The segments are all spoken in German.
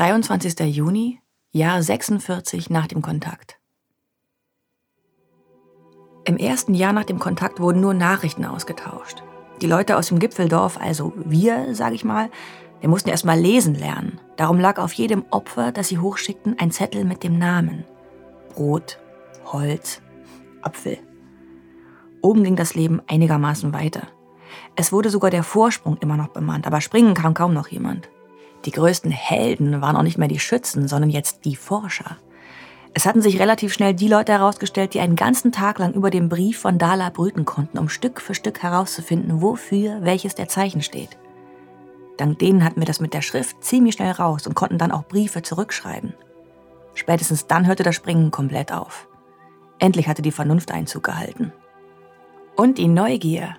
23. Juni, Jahr 46 nach dem Kontakt. Im ersten Jahr nach dem Kontakt wurden nur Nachrichten ausgetauscht. Die Leute aus dem Gipfeldorf, also wir, sage ich mal, wir mussten erst mal lesen lernen. Darum lag auf jedem Opfer, das sie hochschickten, ein Zettel mit dem Namen. Brot, Holz, Apfel. Oben ging das Leben einigermaßen weiter. Es wurde sogar der Vorsprung immer noch bemannt, aber springen kam kaum noch jemand. Die größten Helden waren auch nicht mehr die Schützen, sondern jetzt die Forscher. Es hatten sich relativ schnell die Leute herausgestellt, die einen ganzen Tag lang über den Brief von Dala brüten konnten, um Stück für Stück herauszufinden, wofür welches der Zeichen steht. Dank denen hatten wir das mit der Schrift ziemlich schnell raus und konnten dann auch Briefe zurückschreiben. Spätestens dann hörte das Springen komplett auf. Endlich hatte die Vernunft Einzug gehalten. Und die Neugier.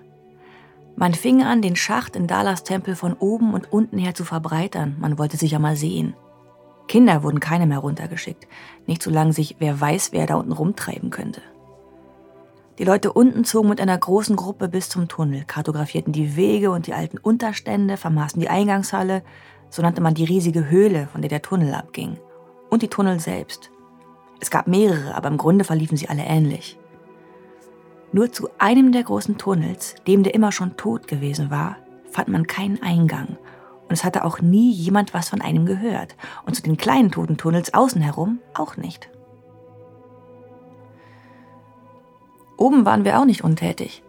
Man fing an, den Schacht in Dalas Tempel von oben und unten her zu verbreitern. Man wollte sich ja mal sehen. Kinder wurden keine mehr runtergeschickt. Nicht solange sich wer weiß, wer da unten rumtreiben könnte. Die Leute unten zogen mit einer großen Gruppe bis zum Tunnel, kartografierten die Wege und die alten Unterstände, vermaßen die Eingangshalle, so nannte man die riesige Höhle, von der der Tunnel abging. Und die Tunnel selbst. Es gab mehrere, aber im Grunde verliefen sie alle ähnlich. Nur zu einem der großen Tunnels, dem der immer schon tot gewesen war, fand man keinen Eingang. Und es hatte auch nie jemand was von einem gehört. Und zu den kleinen toten Tunnels außen herum auch nicht. Oben waren wir auch nicht untätig.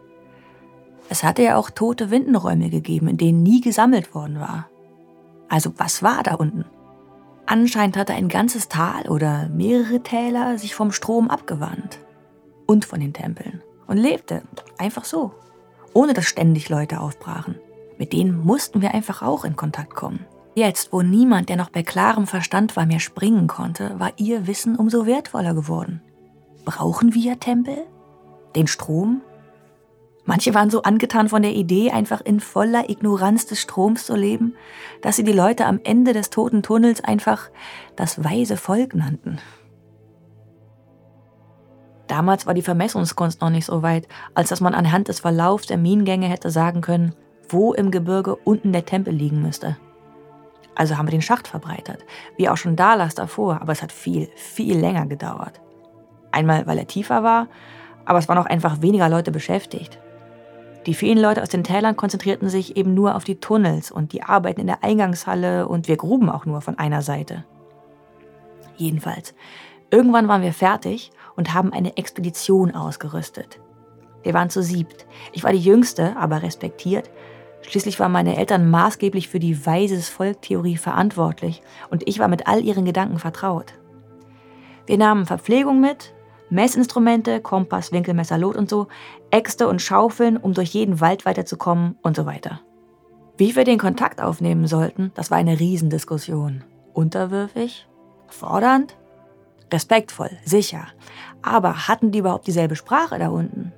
Es hatte ja auch tote Windenräume gegeben, in denen nie gesammelt worden war. Also was war da unten? Anscheinend hatte ein ganzes Tal oder mehrere Täler sich vom Strom abgewandt. Und von den Tempeln und lebte. Einfach so. Ohne dass ständig Leute aufbrachen. Mit denen mussten wir einfach auch in Kontakt kommen. Jetzt, wo niemand, der noch bei klarem Verstand war, mehr springen konnte, war ihr Wissen umso wertvoller geworden. Brauchen wir Tempel? Den Strom? Manche waren so angetan von der Idee, einfach in voller Ignoranz des Stroms zu leben, dass sie die Leute am Ende des toten Tunnels einfach das weise Volk nannten. Damals war die Vermessungskunst noch nicht so weit, als dass man anhand des Verlaufs der Minengänge hätte sagen können, wo im Gebirge unten der Tempel liegen müsste. Also haben wir den Schacht verbreitert, wie auch schon Dalas davor, aber es hat viel, viel länger gedauert. Einmal, weil er tiefer war, aber es waren auch einfach weniger Leute beschäftigt. Die vielen Leute aus den Tälern konzentrierten sich eben nur auf die Tunnels und die Arbeiten in der Eingangshalle und wir gruben auch nur von einer Seite. Jedenfalls, irgendwann waren wir fertig und haben eine Expedition ausgerüstet. Wir waren zu siebt. Ich war die Jüngste, aber respektiert. Schließlich waren meine Eltern maßgeblich für die weises Volk-Theorie verantwortlich und ich war mit all ihren Gedanken vertraut. Wir nahmen Verpflegung mit, Messinstrumente, Kompass, Winkelmesser, Lot und so, Äxte und Schaufeln, um durch jeden Wald weiterzukommen und so weiter. Wie wir den Kontakt aufnehmen sollten, das war eine Riesendiskussion. Unterwürfig? Fordernd? Respektvoll, sicher. Aber hatten die überhaupt dieselbe Sprache da unten?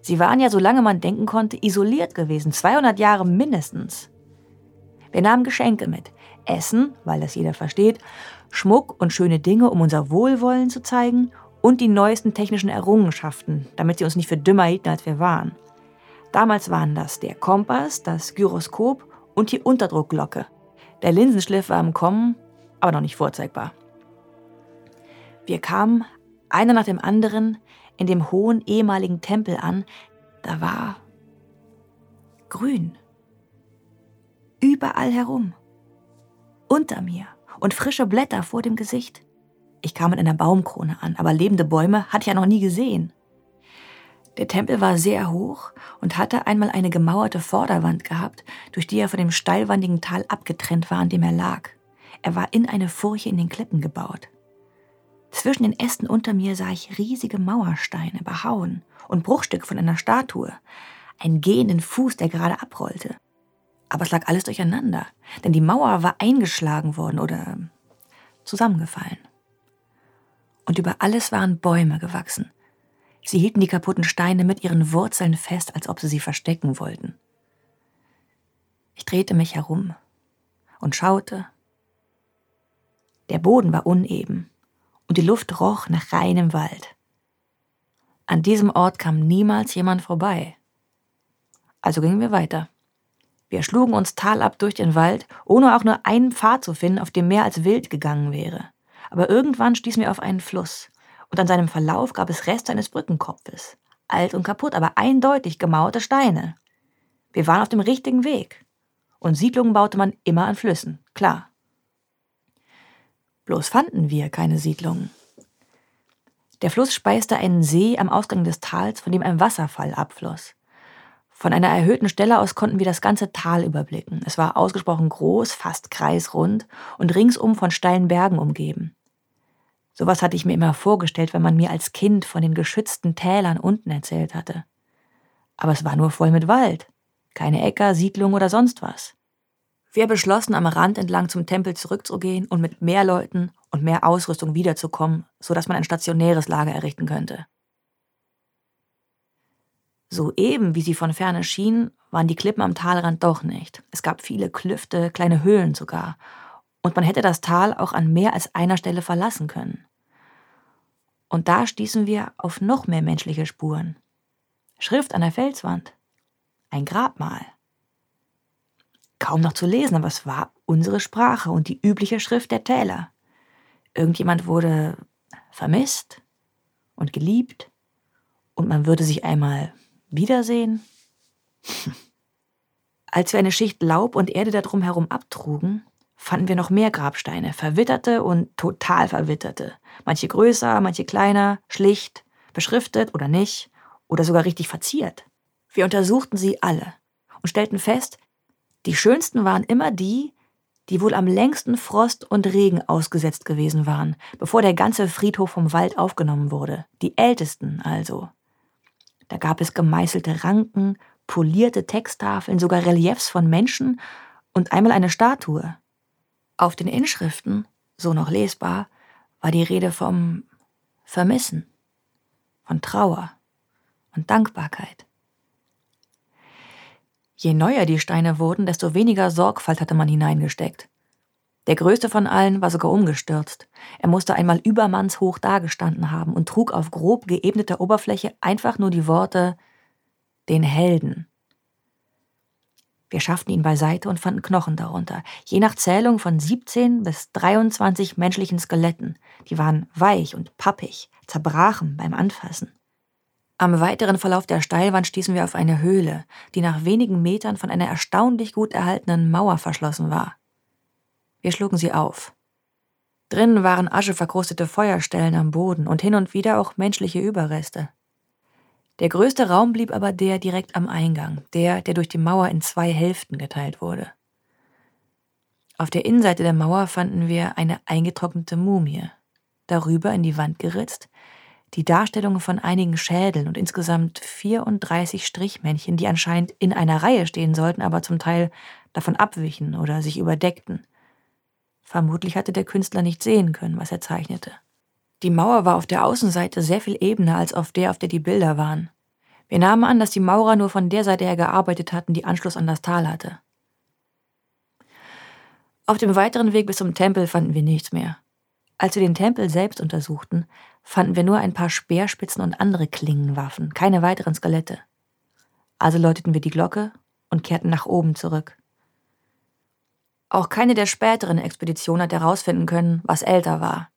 Sie waren ja, solange man denken konnte, isoliert gewesen, 200 Jahre mindestens. Wir nahmen Geschenke mit, Essen, weil das jeder versteht, Schmuck und schöne Dinge, um unser Wohlwollen zu zeigen und die neuesten technischen Errungenschaften, damit sie uns nicht für dümmer hielten, als wir waren. Damals waren das der Kompass, das Gyroskop und die Unterdruckglocke. Der Linsenschliff war im Kommen, aber noch nicht vorzeigbar. Wir kamen, einer nach dem anderen, in dem hohen ehemaligen Tempel an. Da war grün. Überall herum. Unter mir und frische Blätter vor dem Gesicht. Ich kam in einer Baumkrone an, aber lebende Bäume hatte ich ja noch nie gesehen. Der Tempel war sehr hoch und hatte einmal eine gemauerte Vorderwand gehabt, durch die er von dem steilwandigen Tal abgetrennt war, an dem er lag. Er war in eine Furche in den Klippen gebaut. Zwischen den Ästen unter mir sah ich riesige Mauersteine behauen und Bruchstücke von einer Statue, einen gehenden Fuß, der gerade abrollte. Aber es lag alles durcheinander, denn die Mauer war eingeschlagen worden oder zusammengefallen. Und über alles waren Bäume gewachsen. Sie hielten die kaputten Steine mit ihren Wurzeln fest, als ob sie sie verstecken wollten. Ich drehte mich herum und schaute. Der Boden war uneben und die Luft roch nach reinem Wald. An diesem Ort kam niemals jemand vorbei. Also gingen wir weiter. Wir schlugen uns talab durch den Wald, ohne auch nur einen Pfad zu finden, auf dem mehr als wild gegangen wäre. Aber irgendwann stießen wir auf einen Fluss, und an seinem Verlauf gab es Reste eines Brückenkopfes. Alt und kaputt, aber eindeutig gemauerte Steine. Wir waren auf dem richtigen Weg. Und Siedlungen baute man immer an Flüssen, klar. Bloß fanden wir keine Siedlungen. Der Fluss speiste einen See am Ausgang des Tals, von dem ein Wasserfall abfloss. Von einer erhöhten Stelle aus konnten wir das ganze Tal überblicken. Es war ausgesprochen groß, fast kreisrund und ringsum von steilen Bergen umgeben. Sowas hatte ich mir immer vorgestellt, wenn man mir als Kind von den geschützten Tälern unten erzählt hatte. Aber es war nur voll mit Wald. Keine Äcker, Siedlung oder sonst was. Wir beschlossen, am Rand entlang zum Tempel zurückzugehen und mit mehr Leuten und mehr Ausrüstung wiederzukommen, sodass man ein stationäres Lager errichten könnte. So eben, wie sie von ferne schienen, waren die Klippen am Talrand doch nicht. Es gab viele Klüfte, kleine Höhlen sogar. Und man hätte das Tal auch an mehr als einer Stelle verlassen können. Und da stießen wir auf noch mehr menschliche Spuren. Schrift an der Felswand. Ein Grabmal. Kaum noch zu lesen, aber es war unsere Sprache und die übliche Schrift der Täler. Irgendjemand wurde vermisst und geliebt und man würde sich einmal Wiedersehen? Als wir eine Schicht Laub und Erde darum herum abtrugen, fanden wir noch mehr Grabsteine, verwitterte und total verwitterte. Manche größer, manche kleiner, schlicht, beschriftet oder nicht, oder sogar richtig verziert. Wir untersuchten sie alle und stellten fest, die schönsten waren immer die, die wohl am längsten Frost und Regen ausgesetzt gewesen waren, bevor der ganze Friedhof vom Wald aufgenommen wurde. Die ältesten also. Da gab es gemeißelte Ranken, polierte Texttafeln, sogar Reliefs von Menschen und einmal eine Statue. Auf den Inschriften, so noch lesbar, war die Rede vom Vermissen, von Trauer und Dankbarkeit. Je neuer die Steine wurden, desto weniger Sorgfalt hatte man hineingesteckt. Der größte von allen war sogar umgestürzt. Er musste einmal übermannshoch dagestanden haben und trug auf grob geebneter Oberfläche einfach nur die Worte den Helden. Wir schafften ihn beiseite und fanden Knochen darunter, je nach Zählung von 17 bis 23 menschlichen Skeletten. Die waren weich und pappig, zerbrachen beim Anfassen. Am weiteren Verlauf der Steilwand stießen wir auf eine Höhle, die nach wenigen Metern von einer erstaunlich gut erhaltenen Mauer verschlossen war. Wir schlugen sie auf. Drinnen waren ascheverkrustete Feuerstellen am Boden und hin und wieder auch menschliche Überreste. Der größte Raum blieb aber der direkt am Eingang, der, der durch die Mauer in zwei Hälften geteilt wurde. Auf der Innenseite der Mauer fanden wir eine eingetrocknete Mumie, darüber in die Wand geritzt, die Darstellungen von einigen Schädeln und insgesamt 34 Strichmännchen, die anscheinend in einer Reihe stehen sollten, aber zum Teil davon abwichen oder sich überdeckten. Vermutlich hatte der Künstler nicht sehen können, was er zeichnete. Die Mauer war auf der Außenseite sehr viel ebener als auf der, auf der die Bilder waren. Wir nahmen an, dass die Maurer nur von der Seite her gearbeitet hatten, die Anschluss an das Tal hatte. Auf dem weiteren Weg bis zum Tempel fanden wir nichts mehr. Als wir den Tempel selbst untersuchten, fanden wir nur ein paar Speerspitzen und andere Klingenwaffen, keine weiteren Skelette. Also läuteten wir die Glocke und kehrten nach oben zurück. Auch keine der späteren Expeditionen hat herausfinden können, was älter war.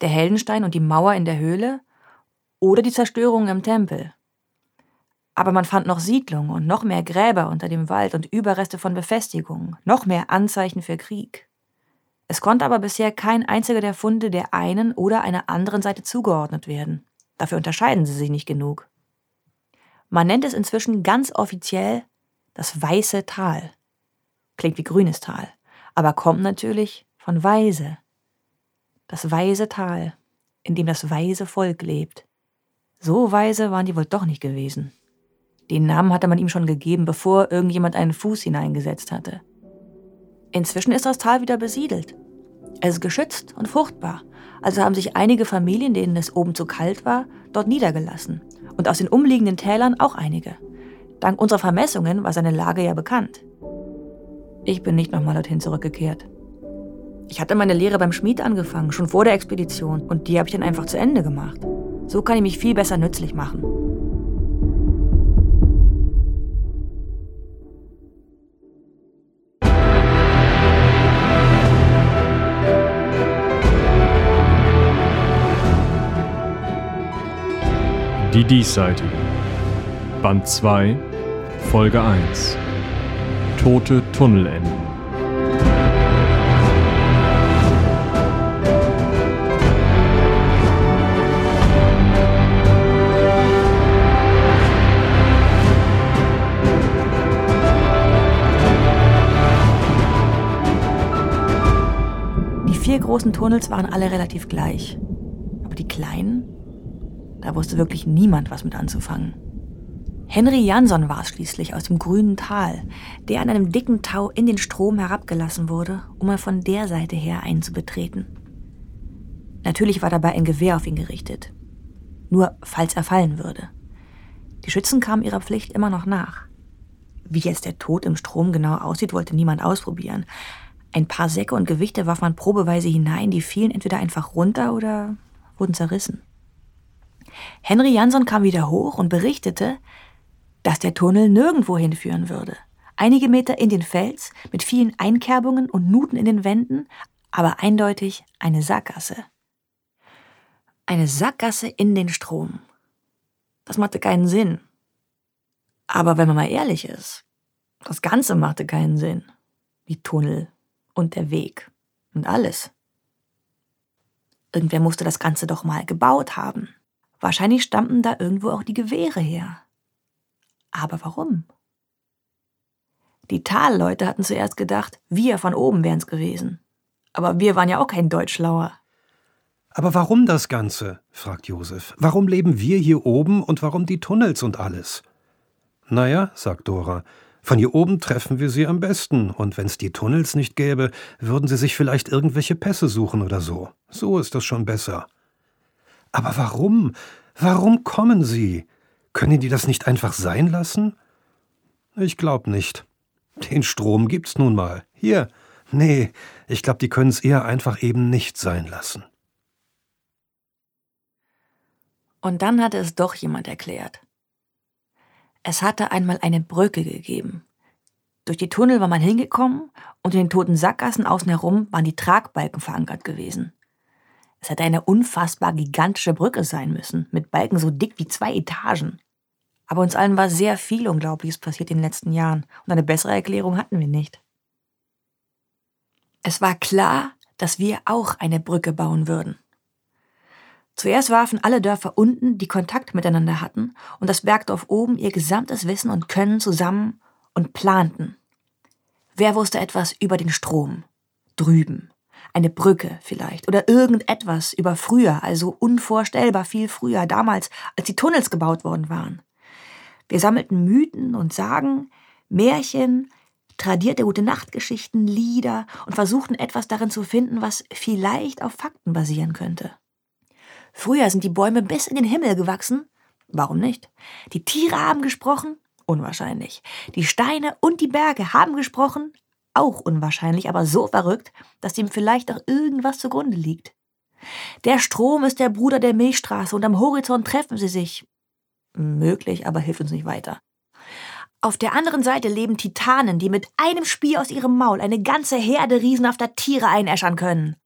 Der Heldenstein und die Mauer in der Höhle oder die Zerstörung im Tempel. Aber man fand noch Siedlungen und noch mehr Gräber unter dem Wald und Überreste von Befestigungen, noch mehr Anzeichen für Krieg. Es konnte aber bisher kein einziger der Funde der einen oder einer anderen Seite zugeordnet werden. Dafür unterscheiden sie sich nicht genug. Man nennt es inzwischen ganz offiziell das Weiße Tal. Klingt wie grünes Tal aber kommt natürlich von Weise. Das weise Tal, in dem das weise Volk lebt. So weise waren die wohl doch nicht gewesen. Den Namen hatte man ihm schon gegeben, bevor irgendjemand einen Fuß hineingesetzt hatte. Inzwischen ist das Tal wieder besiedelt. Es ist geschützt und fruchtbar, also haben sich einige Familien, denen es oben zu kalt war, dort niedergelassen. Und aus den umliegenden Tälern auch einige. Dank unserer Vermessungen war seine Lage ja bekannt. Ich bin nicht nochmal dorthin zurückgekehrt. Ich hatte meine Lehre beim Schmied angefangen, schon vor der Expedition, und die habe ich dann einfach zu Ende gemacht. So kann ich mich viel besser nützlich machen. Die Diesseitigen. Band 2, Folge 1. Tote Tunnelenden. vier großen Tunnels waren alle relativ gleich. Aber die kleinen? Da wusste wirklich niemand was mit anzufangen. Henry Jansson war es schließlich aus dem grünen Tal, der an einem dicken Tau in den Strom herabgelassen wurde, um er von der Seite her einzubetreten. Natürlich war dabei ein Gewehr auf ihn gerichtet. Nur falls er fallen würde. Die Schützen kamen ihrer Pflicht immer noch nach. Wie jetzt der Tod im Strom genau aussieht, wollte niemand ausprobieren. Ein paar Säcke und Gewichte warf man probeweise hinein, die fielen entweder einfach runter oder wurden zerrissen. Henry Jansson kam wieder hoch und berichtete, dass der Tunnel nirgendwo hinführen würde. Einige Meter in den Fels, mit vielen Einkerbungen und Nuten in den Wänden, aber eindeutig eine Sackgasse. Eine Sackgasse in den Strom. Das machte keinen Sinn. Aber wenn man mal ehrlich ist, das Ganze machte keinen Sinn. Die Tunnel, und der Weg und alles. Irgendwer musste das Ganze doch mal gebaut haben. Wahrscheinlich stammten da irgendwo auch die Gewehre her. Aber warum? Die Talleute hatten zuerst gedacht, wir von oben wären's gewesen. Aber wir waren ja auch kein Deutschlauer. Aber warum das Ganze? fragt Josef. Warum leben wir hier oben und warum die Tunnels und alles? Naja, sagt Dora, von hier oben treffen wir sie am besten, und wenn's die Tunnels nicht gäbe, würden sie sich vielleicht irgendwelche Pässe suchen oder so. So ist das schon besser. Aber warum? Warum kommen sie? Können die das nicht einfach sein lassen? Ich glaub nicht. Den Strom gibt's nun mal. Hier. Nee, ich glaub, die können's eher einfach eben nicht sein lassen. Und dann hatte es doch jemand erklärt. Es hatte einmal eine Brücke gegeben. Durch die Tunnel war man hingekommen und in den toten Sackgassen außen herum waren die Tragbalken verankert gewesen. Es hätte eine unfassbar gigantische Brücke sein müssen, mit Balken so dick wie zwei Etagen. Aber uns allen war sehr viel Unglaubliches passiert in den letzten Jahren und eine bessere Erklärung hatten wir nicht. Es war klar, dass wir auch eine Brücke bauen würden. Zuerst warfen alle Dörfer unten, die Kontakt miteinander hatten, und das Bergdorf oben ihr gesamtes Wissen und Können zusammen und planten. Wer wusste etwas über den Strom? Drüben. Eine Brücke vielleicht oder irgendetwas über früher, also unvorstellbar viel früher, damals, als die Tunnels gebaut worden waren. Wir sammelten Mythen und Sagen, Märchen, tradierte gute Nachtgeschichten, Lieder und versuchten etwas darin zu finden, was vielleicht auf Fakten basieren könnte. Früher sind die Bäume bis in den Himmel gewachsen. Warum nicht? Die Tiere haben gesprochen. Unwahrscheinlich. Die Steine und die Berge haben gesprochen. Auch unwahrscheinlich, aber so verrückt, dass dem vielleicht auch irgendwas zugrunde liegt. Der Strom ist der Bruder der Milchstraße und am Horizont treffen sie sich. Möglich, aber hilft uns nicht weiter. Auf der anderen Seite leben Titanen, die mit einem Spiel aus ihrem Maul eine ganze Herde riesenhafter Tiere einäschern können.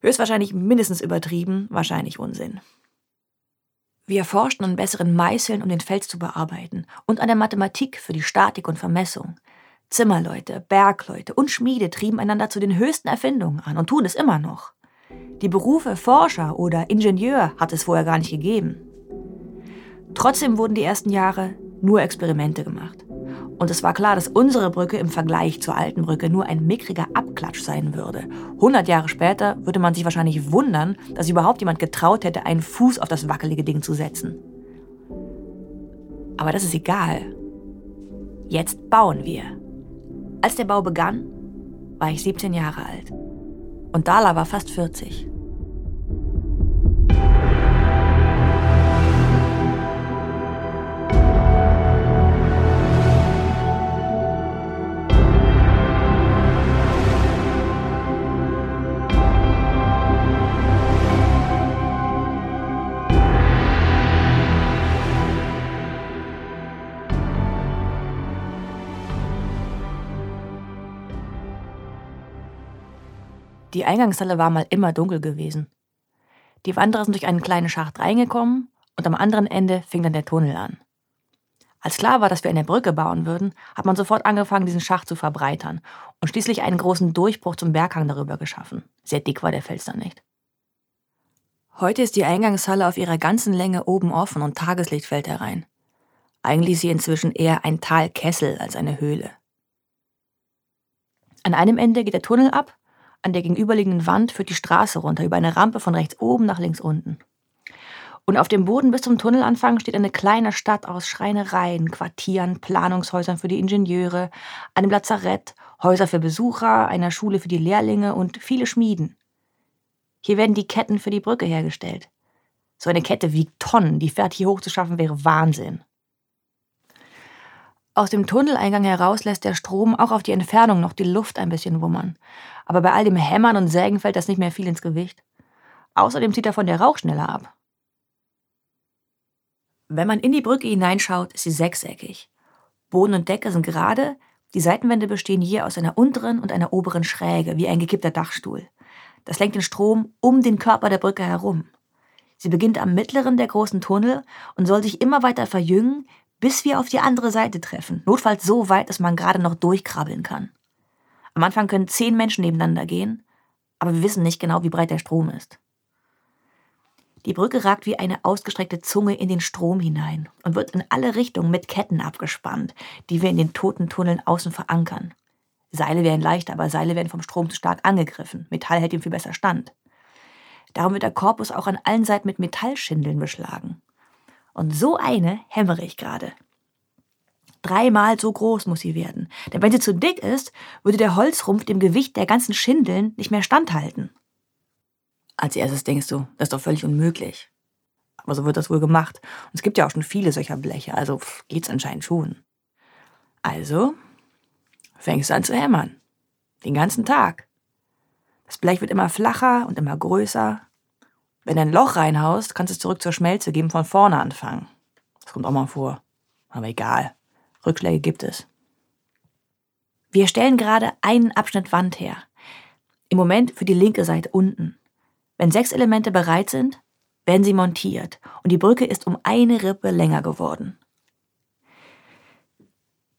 Höchstwahrscheinlich mindestens übertrieben, wahrscheinlich Unsinn. Wir forschten an besseren Meißeln, um den Fels zu bearbeiten, und an der Mathematik für die Statik und Vermessung. Zimmerleute, Bergleute und Schmiede trieben einander zu den höchsten Erfindungen an und tun es immer noch. Die Berufe Forscher oder Ingenieur hat es vorher gar nicht gegeben. Trotzdem wurden die ersten Jahre nur Experimente gemacht. Und es war klar, dass unsere Brücke im Vergleich zur alten Brücke nur ein mickriger Abklatsch sein würde. 100 Jahre später würde man sich wahrscheinlich wundern, dass überhaupt jemand getraut hätte, einen Fuß auf das wackelige Ding zu setzen. Aber das ist egal. Jetzt bauen wir. Als der Bau begann, war ich 17 Jahre alt. Und Dala war fast 40. Die Eingangshalle war mal immer dunkel gewesen. Die Wanderer sind durch einen kleinen Schacht reingekommen und am anderen Ende fing dann der Tunnel an. Als klar war, dass wir eine Brücke bauen würden, hat man sofort angefangen, diesen Schacht zu verbreitern und schließlich einen großen Durchbruch zum Berghang darüber geschaffen. Sehr dick war der Fels dann nicht. Heute ist die Eingangshalle auf ihrer ganzen Länge oben offen und Tageslicht fällt herein. Eigentlich ist sie inzwischen eher ein Talkessel als eine Höhle. An einem Ende geht der Tunnel ab, an der gegenüberliegenden Wand führt die Straße runter über eine Rampe von rechts oben nach links unten. Und auf dem Boden bis zum Tunnelanfang steht eine kleine Stadt aus Schreinereien, Quartieren, Planungshäusern für die Ingenieure, einem Lazarett, Häuser für Besucher, einer Schule für die Lehrlinge und viele Schmieden. Hier werden die Ketten für die Brücke hergestellt. So eine Kette wiegt Tonnen, die fertig hier hochzuschaffen wäre Wahnsinn. Aus dem Tunneleingang heraus lässt der Strom auch auf die Entfernung noch die Luft ein bisschen wummern. Aber bei all dem Hämmern und Sägen fällt das nicht mehr viel ins Gewicht. Außerdem zieht er von der Rauch schneller ab. Wenn man in die Brücke hineinschaut, ist sie sechseckig. Boden und Decke sind gerade, die Seitenwände bestehen je aus einer unteren und einer oberen Schräge, wie ein gekippter Dachstuhl. Das lenkt den Strom um den Körper der Brücke herum. Sie beginnt am mittleren der großen Tunnel und soll sich immer weiter verjüngen, bis wir auf die andere Seite treffen. Notfalls so weit, dass man gerade noch durchkrabbeln kann. Am Anfang können zehn Menschen nebeneinander gehen, aber wir wissen nicht genau, wie breit der Strom ist. Die Brücke ragt wie eine ausgestreckte Zunge in den Strom hinein und wird in alle Richtungen mit Ketten abgespannt, die wir in den toten Tunneln außen verankern. Seile wären leichter, aber Seile werden vom Strom zu stark angegriffen. Metall hält ihm viel besser stand. Darum wird der Korpus auch an allen Seiten mit Metallschindeln beschlagen. Und so eine hämmere ich gerade. Dreimal so groß muss sie werden, denn wenn sie zu dick ist, würde der Holzrumpf dem Gewicht der ganzen Schindeln nicht mehr standhalten. Als erstes denkst du, das ist doch völlig unmöglich. Aber so wird das wohl gemacht. Und es gibt ja auch schon viele solcher Bleche, also geht's anscheinend schon. Also fängst du an zu hämmern. Den ganzen Tag. Das Blech wird immer flacher und immer größer. Wenn du ein Loch reinhaust, kannst du es zurück zur Schmelze geben, von vorne anfangen. Das kommt auch mal vor. Aber egal. Rückschläge gibt es. Wir stellen gerade einen Abschnitt Wand her. Im Moment für die linke Seite unten. Wenn sechs Elemente bereit sind, werden sie montiert und die Brücke ist um eine Rippe länger geworden.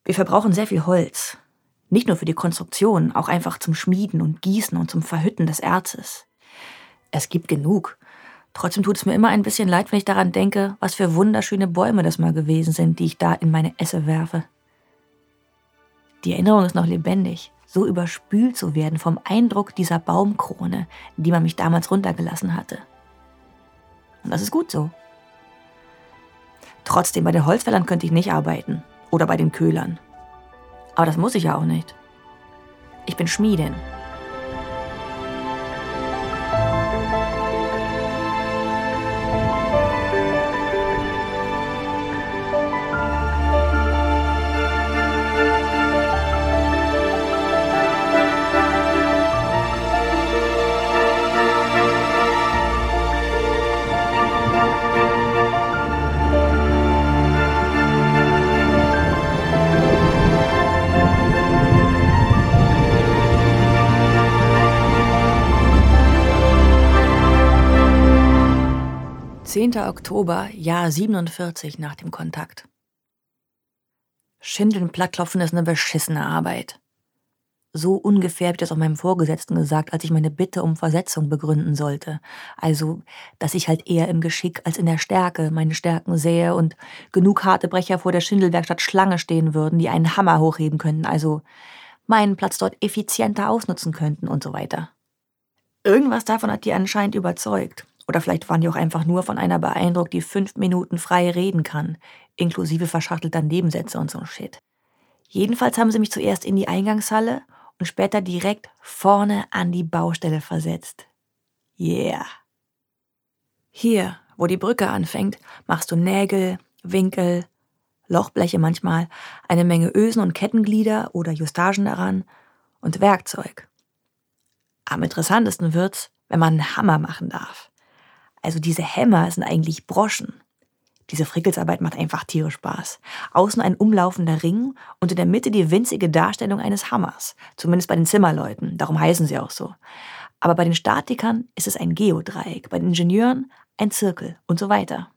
Wir verbrauchen sehr viel Holz. Nicht nur für die Konstruktion, auch einfach zum Schmieden und Gießen und zum Verhütten des Erzes. Es gibt genug. Trotzdem tut es mir immer ein bisschen leid, wenn ich daran denke, was für wunderschöne Bäume das mal gewesen sind, die ich da in meine Esse werfe. Die Erinnerung ist noch lebendig so überspült zu werden vom Eindruck dieser Baumkrone, die man mich damals runtergelassen hatte. Und das ist gut so. Trotzdem, bei den Holzfällern könnte ich nicht arbeiten. Oder bei den Köhlern. Aber das muss ich ja auch nicht. Ich bin Schmiedin. 10. Oktober, Jahr 47 nach dem Kontakt. Schindeln plattklopfen ist eine beschissene Arbeit. So ungefähr habe ich das auch meinem Vorgesetzten gesagt, als ich meine Bitte um Versetzung begründen sollte. Also, dass ich halt eher im Geschick als in der Stärke meine Stärken sähe und genug harte Brecher vor der Schindelwerkstatt Schlange stehen würden, die einen Hammer hochheben könnten, also meinen Platz dort effizienter ausnutzen könnten und so weiter. Irgendwas davon hat die anscheinend überzeugt. Oder vielleicht waren die auch einfach nur von einer beeindruckt, die fünf Minuten frei reden kann, inklusive verschachtelter Nebensätze und so ein Shit. Jedenfalls haben sie mich zuerst in die Eingangshalle und später direkt vorne an die Baustelle versetzt. Yeah. Hier, wo die Brücke anfängt, machst du Nägel, Winkel, Lochbleche manchmal, eine Menge Ösen und Kettenglieder oder Justagen daran und Werkzeug. Am interessantesten wird's, wenn man einen Hammer machen darf. Also diese Hämmer sind eigentlich Broschen. Diese Frickelsarbeit macht einfach tierisch Spaß. Außen ein umlaufender Ring und in der Mitte die winzige Darstellung eines Hammers. Zumindest bei den Zimmerleuten, darum heißen sie auch so. Aber bei den Statikern ist es ein Geodreieck, bei den Ingenieuren ein Zirkel und so weiter.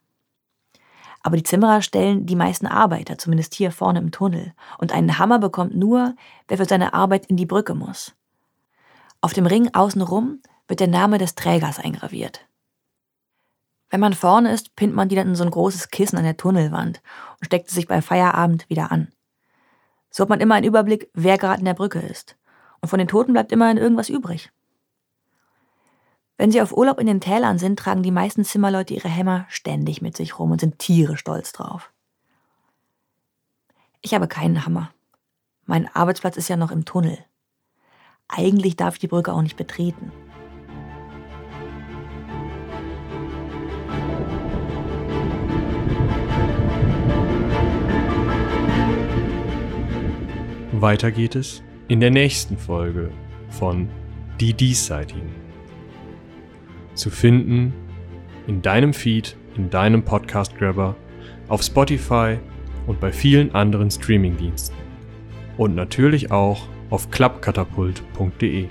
Aber die Zimmerer stellen die meisten Arbeiter, zumindest hier vorne im Tunnel. Und einen Hammer bekommt nur, wer für seine Arbeit in die Brücke muss. Auf dem Ring außenrum wird der Name des Trägers eingraviert. Wenn man vorne ist, pinnt man die dann in so ein großes Kissen an der Tunnelwand und steckt es sich bei Feierabend wieder an. So hat man immer einen Überblick, wer gerade in der Brücke ist. Und von den Toten bleibt immerhin irgendwas übrig. Wenn sie auf Urlaub in den Tälern sind, tragen die meisten Zimmerleute ihre Hämmer ständig mit sich rum und sind Tiere stolz drauf. Ich habe keinen Hammer. Mein Arbeitsplatz ist ja noch im Tunnel. Eigentlich darf ich die Brücke auch nicht betreten. Weiter geht es in der nächsten Folge von Die Diesseitigen. Zu finden in deinem Feed, in deinem Podcast Grabber, auf Spotify und bei vielen anderen Streamingdiensten. Und natürlich auch auf klappkatapult.de.